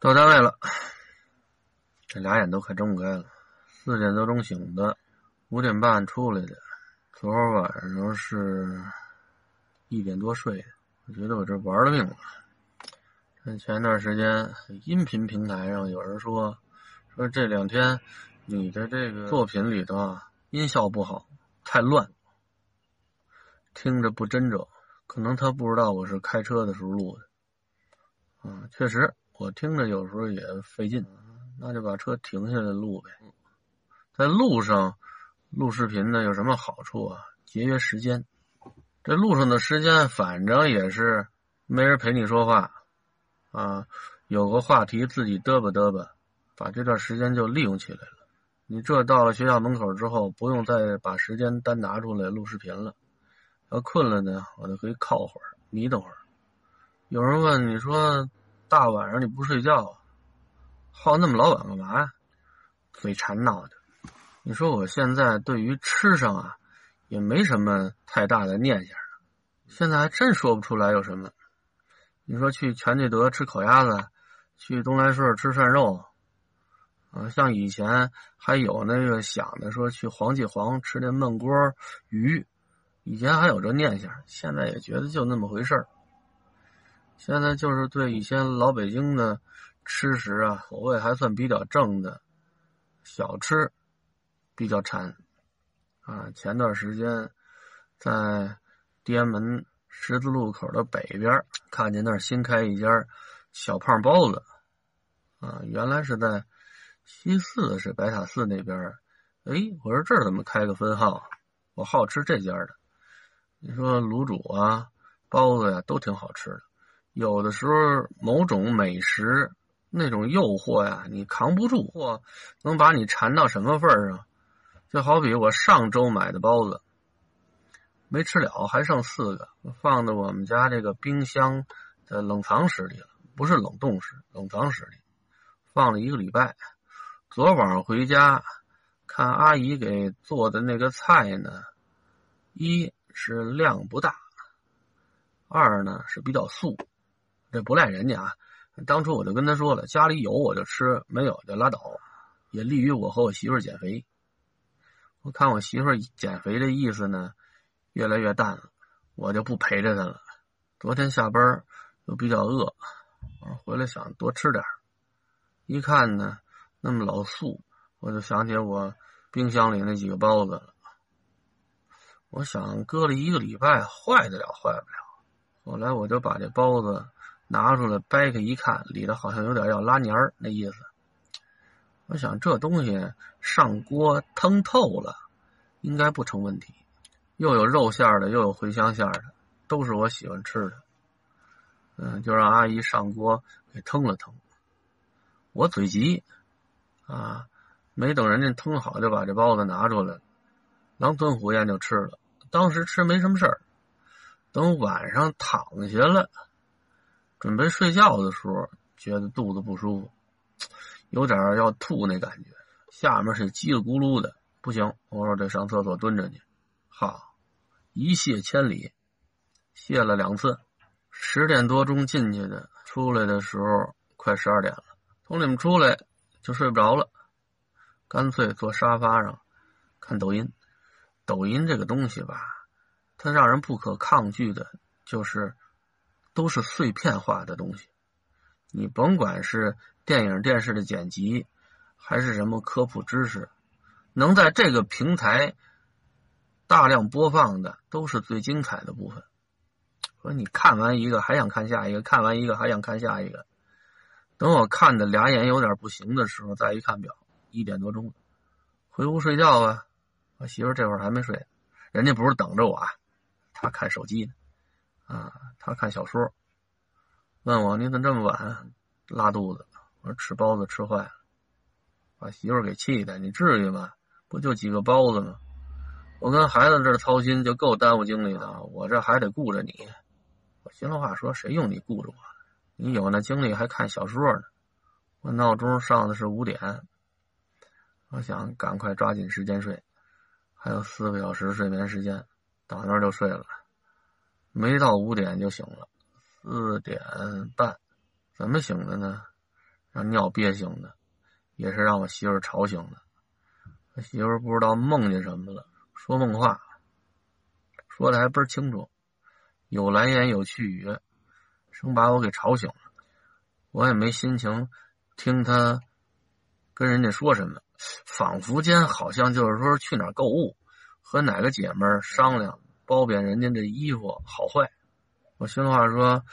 到单位了，这俩眼都快睁不开了。四点多钟醒的，五点半出来的。昨儿晚上是一点多睡的。我觉得我这玩了命了。前段时间音频平台上有人说，说这两天你的这个作品里头啊，音效不好，太乱，听着不真着。可能他不知道我是开车的时候录的。啊，确实。我听着有时候也费劲，那就把车停下来录呗。在路上录视频呢有什么好处啊？节约时间。这路上的时间反正也是没人陪你说话啊，有个话题自己嘚吧嘚吧，把这段时间就利用起来了。你这到了学校门口之后，不用再把时间单拿出来录视频了。要困了呢，我就可以靠会儿，眯瞪会儿。有人问你说。大晚上你不睡觉，耗那么老晚干嘛呀？嘴馋闹的。你说我现在对于吃上啊，也没什么太大的念想。现在还真说不出来有什么。你说去全聚德吃烤鸭子，去东来顺吃涮肉，啊，像以前还有那个想的说去黄记煌吃那焖锅鱼，以前还有这念想，现在也觉得就那么回事儿。现在就是对一些老北京的吃食啊，口味还算比较正的小吃比较馋啊。前段时间在天安门十字路口的北边，看见那儿新开一家小胖包子啊，原来是在西四是白塔寺那边。哎，我说这儿怎么开个分号？我好吃这家的。你说卤煮啊、包子呀，都挺好吃的。有的时候，某种美食那种诱惑呀，你扛不住，或能把你馋到什么份儿上？就好比我上周买的包子，没吃了，还剩四个，放在我们家这个冰箱的冷藏室里了，不是冷冻室，冷藏室里放了一个礼拜。昨晚上回家看阿姨给做的那个菜呢，一是量不大，二呢是比较素。这不赖人家啊！当初我就跟他说了，家里有我就吃，没有就拉倒，也利于我和我媳妇减肥。我看我媳妇减肥的意思呢，越来越淡了，我就不陪着她了。昨天下班又比较饿，回来想多吃点一看呢，那么老素，我就想起我冰箱里那几个包子了。我想搁了一个礼拜，坏得了坏不了。后来我就把这包子。拿出来掰开一看，里头好像有点要拉黏儿那意思。我想这东西上锅腾透了，应该不成问题。又有肉馅的，又有茴香馅的，都是我喜欢吃的。嗯，就让阿姨上锅给腾了腾。我嘴急啊，没等人家腾好，就把这包子拿出来，狼吞虎咽就吃了。当时吃没什么事儿，等晚上躺下了。准备睡觉的时候，觉得肚子不舒服，有点要吐那感觉，下面是叽里咕噜的，不行，我说得上厕所蹲着去。好，一泻千里，泻了两次，十点多钟进去的，出来的时候快十二点了，从里面出来就睡不着了，干脆坐沙发上看抖音。抖音这个东西吧，它让人不可抗拒的，就是。都是碎片化的东西，你甭管是电影、电视的剪辑，还是什么科普知识，能在这个平台大量播放的，都是最精彩的部分。说你看完一个还想看下一个，看完一个还想看下一个。等我看的俩眼有点不行的时候，再一看表，一点多钟了，回屋睡觉吧。我媳妇这会儿还没睡，人家不是等着我，啊，她看手机呢。啊，他看小说，问我你怎么这么晚拉肚子？我说吃包子吃坏了，把媳妇给气的。你至于吗？不就几个包子吗？我跟孩子这操心就够耽误精力的，我这还得顾着你。我心里话说，谁用你顾着我？你有那精力还看小说呢？我闹钟上的是五点，我想赶快抓紧时间睡，还有四个小时睡眠时间，到那儿就睡了。没到五点就醒了，四点半，怎么醒的呢？让尿憋醒的，也是让我媳妇吵醒的。媳妇不知道梦见什么了，说梦话，说的还倍儿清楚，有来言有去语，生把我给吵醒了。我也没心情听他跟人家说什么，仿佛间好像就是说去哪儿购物，和哪个姐们儿商量褒贬人家这衣服好坏。我心里话说，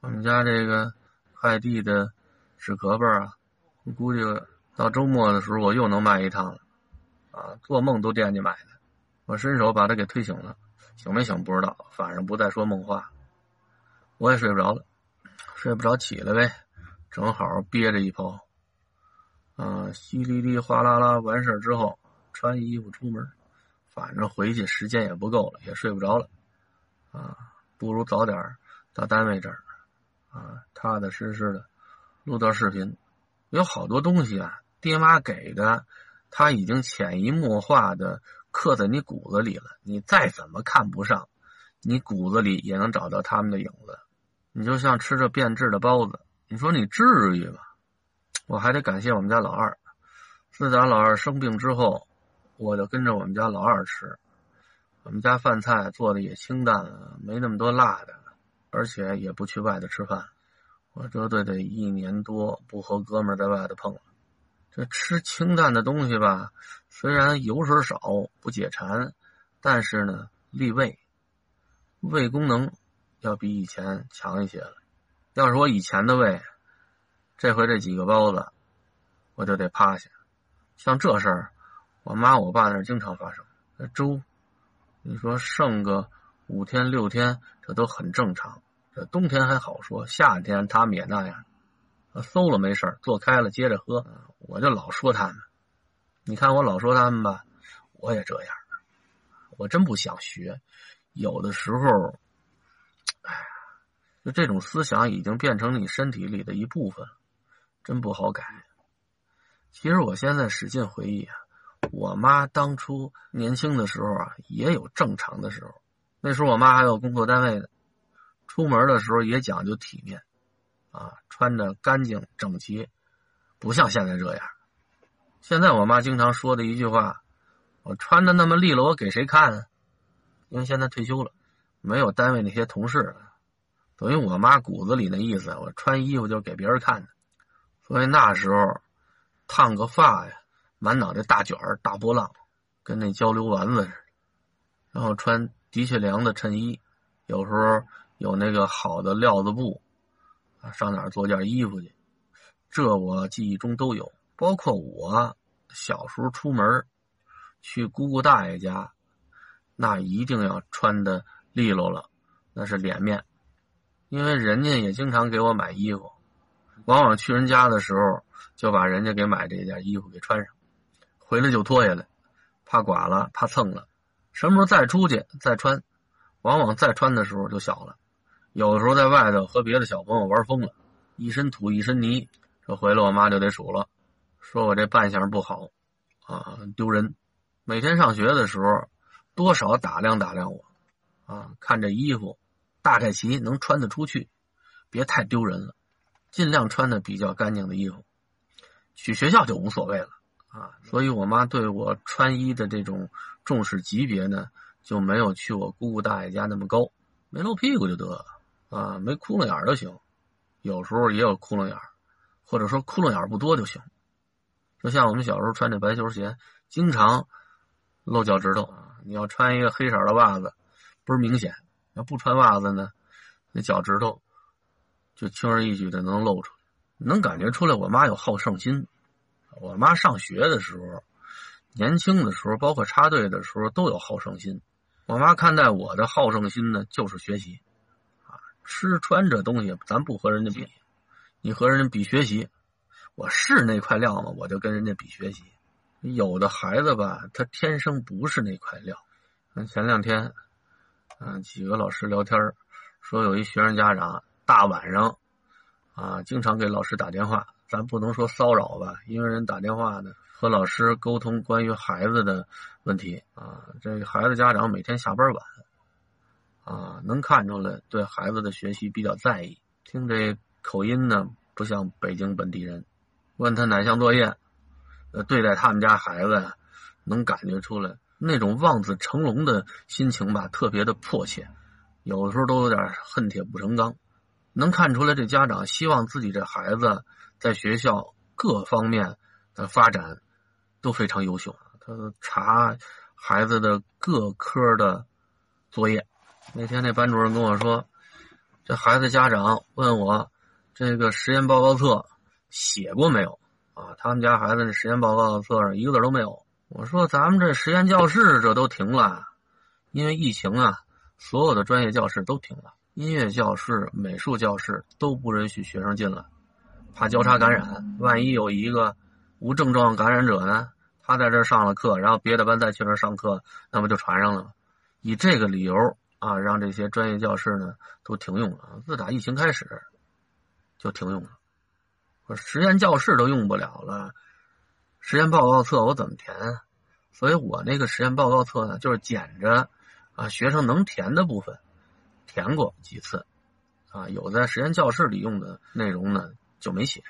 我们家这个快递的纸壳儿啊，我估计到周末的时候我又能卖一趟了。啊，做梦都惦记买的，我伸手把他给推醒了，醒没醒不知道，反正不再说梦话。我也睡不着了，睡不着起来呗，正好憋着一泡。啊，淅沥沥哗啦啦，完事之后穿衣服出门，反正回去时间也不够了，也睡不着了。啊，不如早点到单位这儿，啊，踏踏实实的录段视频。有好多东西啊，爹妈给的。他已经潜移默化的刻在你骨子里了，你再怎么看不上，你骨子里也能找到他们的影子。你就像吃着变质的包子，你说你至于吗？我还得感谢我们家老二，自打老二生病之后，我就跟着我们家老二吃。我们家饭菜做的也清淡，没那么多辣的，而且也不去外头吃饭。我这都得一年多不和哥们在外头碰了。这吃清淡的东西吧，虽然油水少不解馋，但是呢利胃，胃功能要比以前强一些了。要是我以前的胃，这回这几个包子我就得趴下。像这事儿，我妈我爸那经常发生。那粥，你说剩个五天六天，这都很正常。这冬天还好说，夏天他们也那样。馊了没事做开了接着喝。我就老说他们，你看我老说他们吧，我也这样。我真不想学，有的时候，哎呀，就这种思想已经变成你身体里的一部分，真不好改。其实我现在使劲回忆啊，我妈当初年轻的时候啊，也有正常的时候。那时候我妈还有工作单位呢，出门的时候也讲究体面。啊，穿着干净整齐，不像现在这样。现在我妈经常说的一句话：“我穿的那么利落，我给谁看啊？”因为现在退休了，没有单位那些同事了，等于我妈骨子里那意思，我穿衣服就是给别人看的。所以那时候烫个发呀，满脑袋大卷儿、大波浪，跟那焦溜丸子似的。然后穿的确良的衬衣，有时候有那个好的料子布。啊上哪儿做件衣服去？这我记忆中都有。包括我小时候出门去姑姑大爷家，那一定要穿的利落了，那是脸面，因为人家也经常给我买衣服。往往去人家的时候，就把人家给买这件衣服给穿上，回来就脱下来，怕剐了，怕蹭了。什么时候再出去再穿，往往再穿的时候就小了。有的时候在外头和别的小朋友玩疯了，一身土一身泥，这回来我妈就得数了，说我这扮相不好，啊，丢人。每天上学的时候，多少打量打量我，啊，看这衣服，大概齐能穿得出去，别太丢人了，尽量穿的比较干净的衣服。去学校就无所谓了，啊，所以我妈对我穿衣的这种重视级别呢，就没有去我姑姑大爷家那么高，没露屁股就得了。啊，没窟窿眼儿就行，有时候也有窟窿眼儿，或者说窟窿眼儿不多就行。就像我们小时候穿这白球鞋，经常露脚趾头啊。你要穿一个黑色的袜子，不是明显；要不穿袜子呢，那脚趾头就轻而易举的能露出来，能感觉出来。我妈有好胜心。我妈上学的时候，年轻的时候，包括插队的时候，都有好胜心。我妈看待我的好胜心呢，就是学习啊。吃穿这东西，咱不和人家比，你和人家比学习，我是那块料吗？我就跟人家比学习。有的孩子吧，他天生不是那块料。前两天，嗯，几个老师聊天说有一学生家长大晚上，啊，经常给老师打电话。咱不能说骚扰吧，因为人打电话呢，和老师沟通关于孩子的问题啊。这孩子家长每天下班晚。啊，能看出来对孩子的学习比较在意。听这口音呢，不像北京本地人。问他哪项作业，呃，对待他们家孩子，能感觉出来那种望子成龙的心情吧，特别的迫切，有的时候都有点恨铁不成钢。能看出来，这家长希望自己这孩子在学校各方面的发展都非常优秀。他查孩子的各科的作业。那天那班主任跟我说，这孩子家长问我，这个实验报告册写过没有？啊，他们家孩子那实验报告册上一个字都没有。我说，咱们这实验教室这都停了，因为疫情啊，所有的专业教室都停了。音乐教室、美术教室都不允许学生进来，怕交叉感染。万一有一个无症状感染者呢？他在这上了课，然后别的班再去那上课，那不就传上了吗？以这个理由啊，让这些专业教室呢都停用了。自打疫情开始就停用了。我实验教室都用不了了，实验报告册我怎么填？所以我那个实验报告册呢，就是捡着啊学生能填的部分。填过几次，啊，有在实验教室里用的内容呢就没写。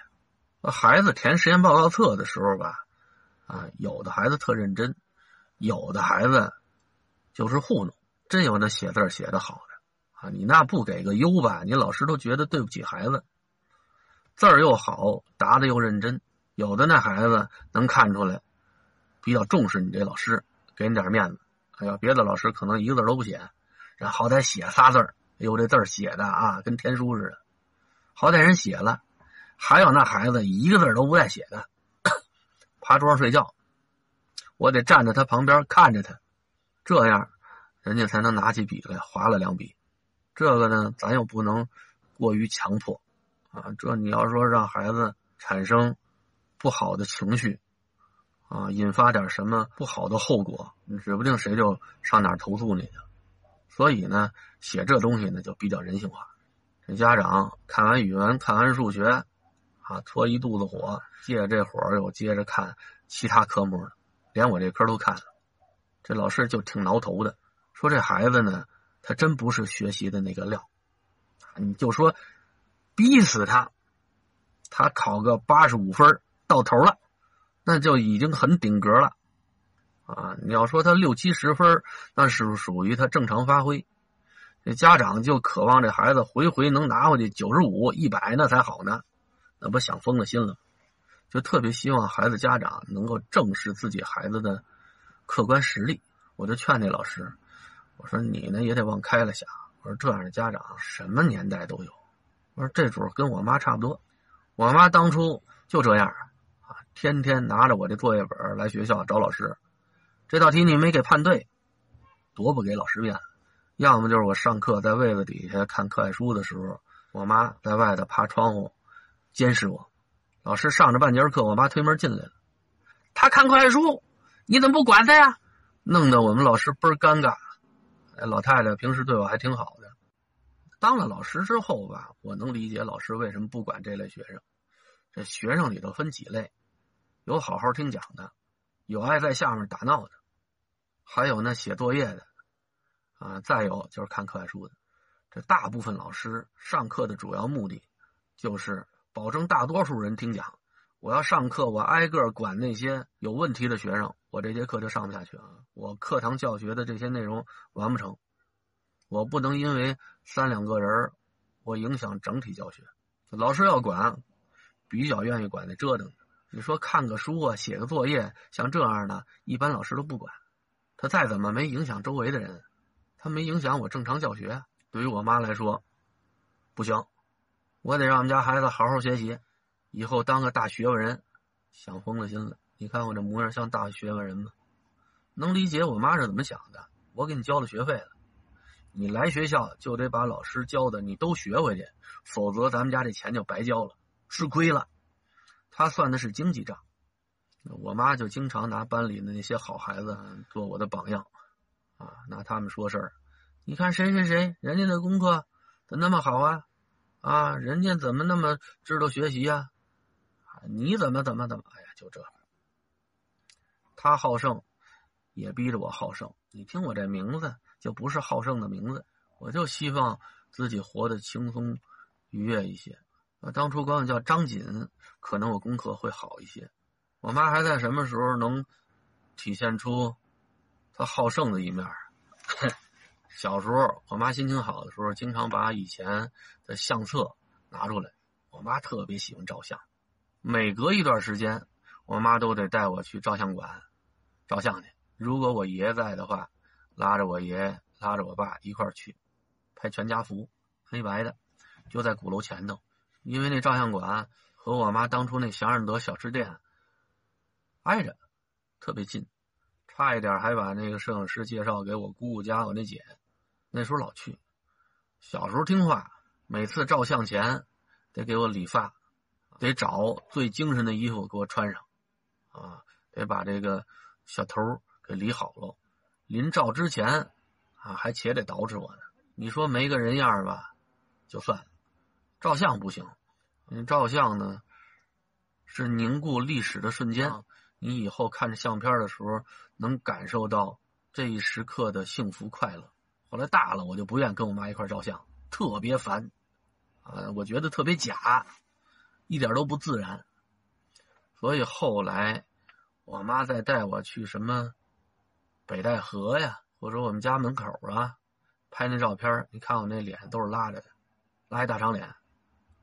孩子填实验报告册的时候吧，啊，有的孩子特认真，有的孩子就是糊弄。真有那写字写的好的，啊，你那不给个优吧，你老师都觉得对不起孩子。字儿又好，答的又认真，有的那孩子能看出来，比较重视你这老师，给你点面子。哎呀，别的老师可能一个字都不写。然后好歹写仨字儿，哎呦，这字儿写的啊，跟天书似的。好歹人写了，还有那孩子一个字都不带写的，趴桌上睡觉，我得站在他旁边看着他，这样人家才能拿起笔来划了两笔。这个呢，咱又不能过于强迫啊。这你要说让孩子产生不好的情绪啊，引发点什么不好的后果，指不定谁就上哪投诉你去。所以呢，写这东西呢就比较人性化。这家长看完语文、看完数学，啊，搓一肚子火，借着这火又接着看其他科目了，连我这科都看了。这老师就挺挠头的，说这孩子呢，他真不是学习的那个料。你就说逼死他，他考个八十五分到头了，那就已经很顶格了。啊，你要说他六七十分，那是属于他正常发挥。这家长就渴望这孩子回回能拿回去九十五、一百，那才好呢。那不想疯了心了，就特别希望孩子家长能够正视自己孩子的客观实力。我就劝那老师，我说你呢也得往开了想。我说这样的家长什么年代都有。我说这主跟我妈差不多，我妈当初就这样啊，天天拿着我的作业本来学校找老师。这道题你没给判对，多不给老师面子。要么就是我上课在位子底下看课外书的时候，我妈在外头趴窗户监视我。老师上着半节课，我妈推门进来了，他看课外书，你怎么不管他呀？弄得我们老师倍儿尴尬。哎，老太太平时对我还挺好的。当了老师之后吧，我能理解老师为什么不管这类学生。这学生里头分几类，有好好听讲的。有爱在下面打闹的，还有那写作业的，啊，再有就是看课外书的。这大部分老师上课的主要目的，就是保证大多数人听讲。我要上课，我挨个管那些有问题的学生，我这节课就上不下去了。我课堂教学的这些内容完不成，我不能因为三两个人，我影响整体教学。老师要管，比较愿意管那折腾。你说看个书啊，写个作业，像这样的，一般老师都不管。他再怎么没影响周围的人，他没影响我正常教学。对于我妈来说，不行，我得让我们家孩子好好学习，以后当个大学问人。想疯了心了！你看我这模样像大学问人吗？能理解我妈是怎么想的？我给你交了学费了，你来学校就得把老师教的你都学回去，否则咱们家这钱就白交了，吃亏了。他算的是经济账，我妈就经常拿班里的那些好孩子做我的榜样，啊，拿他们说事儿。你看谁谁谁，人家的功课怎那么好啊？啊，人家怎么那么知道学习呀？你怎么怎么怎么？哎呀，就这。他好胜，也逼着我好胜。你听我这名字，就不是好胜的名字。我就希望自己活得轻松愉悦一些。啊，当初管我叫张锦，可能我功课会好一些。我妈还在什么时候能体现出她好胜的一面？小时候，我妈心情好的时候，经常把以前的相册拿出来。我妈特别喜欢照相，每隔一段时间，我妈都得带我去照相馆照相去。如果我爷爷在的话，拉着我爷爷，拉着我爸一块儿去拍全家福，黑白的，就在鼓楼前头。因为那照相馆和我妈当初那祥仁德小吃店挨着，特别近，差一点还把那个摄影师介绍给我姑姑家我那姐。那时候老去，小时候听话，每次照相前得给我理发，得找最精神的衣服给我穿上，啊，得把这个小头给理好喽。临照之前，啊，还且得捯饬我呢。你说没个人样吧，就算了。照相不行，你照相呢是凝固历史的瞬间，你以后看着相片的时候能感受到这一时刻的幸福快乐。后来大了，我就不愿跟我妈一块照相，特别烦，啊，我觉得特别假，一点都不自然。所以后来，我妈再带我去什么北戴河呀，或者我们家门口啊，拍那照片你看我那脸都是拉着的，拉一大长脸，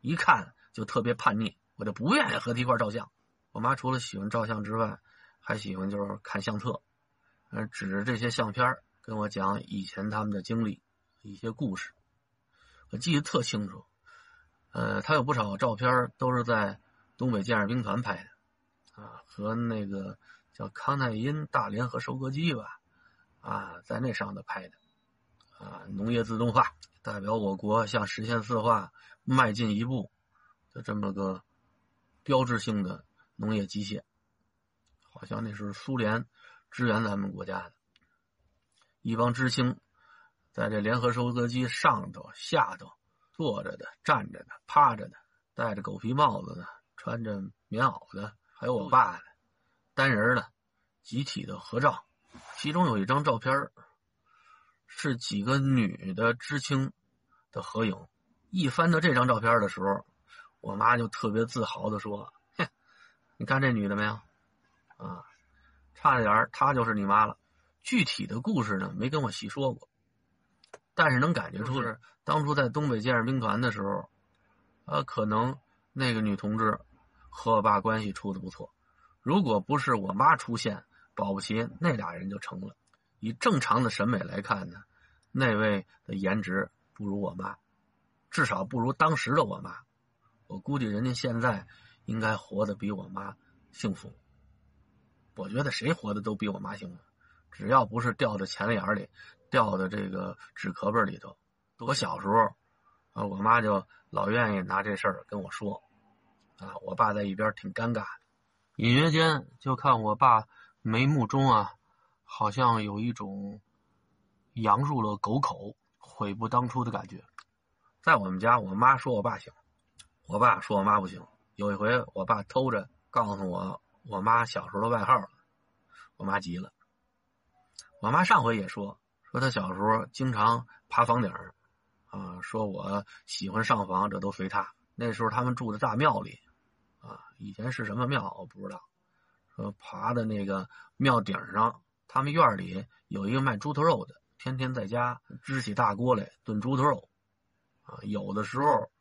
一看就特别叛逆，我就不愿意和她一块照相。我妈除了喜欢照相之外，还喜欢就是看相册，呃，指着这些相片跟我讲以前他们的经历，一些故事，我记得特清楚。呃，他有不少照片都是在东北建设兵团拍的，啊，和那个叫康泰因大联合收割机吧，啊，在那上头拍的，啊，农业自动化代表我国向实现四化迈进一步的这么个标志性的农业机械，好像那是苏联支援咱们国家的。一帮知青，在这联合收割机上头、下头坐着的、站着的、趴着的，戴着狗皮帽子的、穿着棉袄的，还有我爸的单人的集体的合照。其中有一张照片是几个女的知青的合影。一翻到这张照片的时候，我妈就特别自豪的说：“哼，你看这女的没有？啊，差点她就是你妈了。”具体的故事呢，没跟我细说过，但是能感觉出是当初在东北建设兵团的时候，呃，可能那个女同志和我爸关系处的不错。如果不是我妈出现，保不齐那俩人就成了。以正常的审美来看呢，那位的颜值不如我妈，至少不如当时的我妈。我估计人家现在应该活得比我妈幸福。我觉得谁活得都比我妈幸福。只要不是掉到钱眼里，掉到这个纸壳本里头，我小时候啊，我妈就老愿意拿这事儿跟我说，啊，我爸在一边挺尴尬，隐约间就看我爸眉目中啊，好像有一种羊入了狗口、悔不当初的感觉。在我们家，我妈说我爸行，我爸说我妈不行。有一回，我爸偷着告诉我我妈小时候的外号了，我妈急了。我妈上回也说，说她小时候经常爬房顶儿，啊，说我喜欢上房，这都随她。那时候他们住在大庙里，啊，以前是什么庙我不知道。说爬的那个庙顶上，他们院里有一个卖猪头肉的，天天在家支起大锅来炖猪头肉，啊，有的时候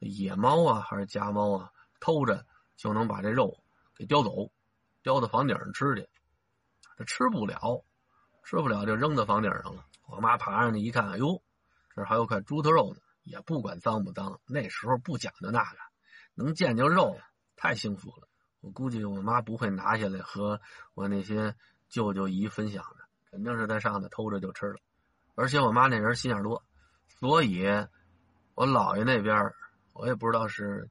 野猫啊还是家猫啊偷着就能把这肉给叼走，叼到房顶上吃去，他吃不了。吃不了就扔到房顶上了。我妈爬上去一看，哎呦，这还有块猪头肉呢，也不管脏不脏。那时候不讲究那个，能见着肉太幸福了。我估计我妈不会拿下来和我那些舅舅姨分享的，肯定是在上头偷着就吃了。而且我妈那人心眼多，所以我姥爷那边我也不知道是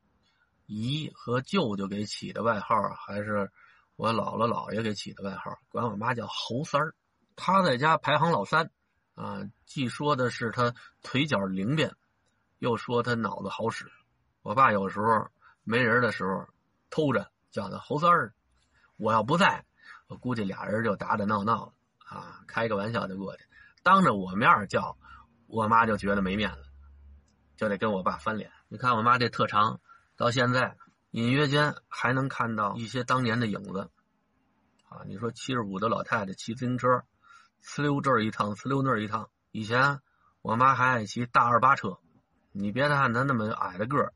姨和舅舅给起的外号，还是我姥姥姥爷给起的外号，管我妈叫猴三儿。他在家排行老三，啊，既说的是他腿脚灵便，又说他脑子好使。我爸有时候没人的时候，偷着叫他猴三儿。我要不在，我估计俩人就打打闹闹了，啊，开个玩笑就过去。当着我面叫，我妈就觉得没面子，就得跟我爸翻脸。你看我妈这特长，到现在，隐约间还能看到一些当年的影子。啊，你说七十五的老太太骑自行车，呲溜这儿一趟，呲溜那儿一趟。以前我妈还爱骑大二八车，你别看她那么矮的个儿，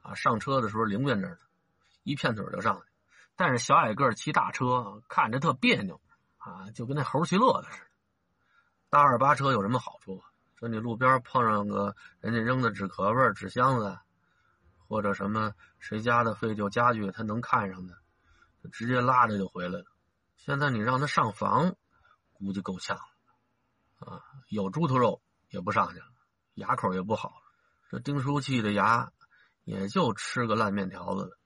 啊，上车的时候灵便着呢，一片腿就上去了。但是小矮个骑大车看着特别扭，啊，就跟那猴骑乐的似的。大二八车有什么好处？说你路边碰上个人家扔的纸壳儿、纸箱子，或者什么谁家的废旧家具，他能看上的，就直接拉着就回来了。现在你让他上房，估计够呛啊！有猪头肉也不上去了，牙口也不好了。这丁书气的牙，也就吃个烂面条子了。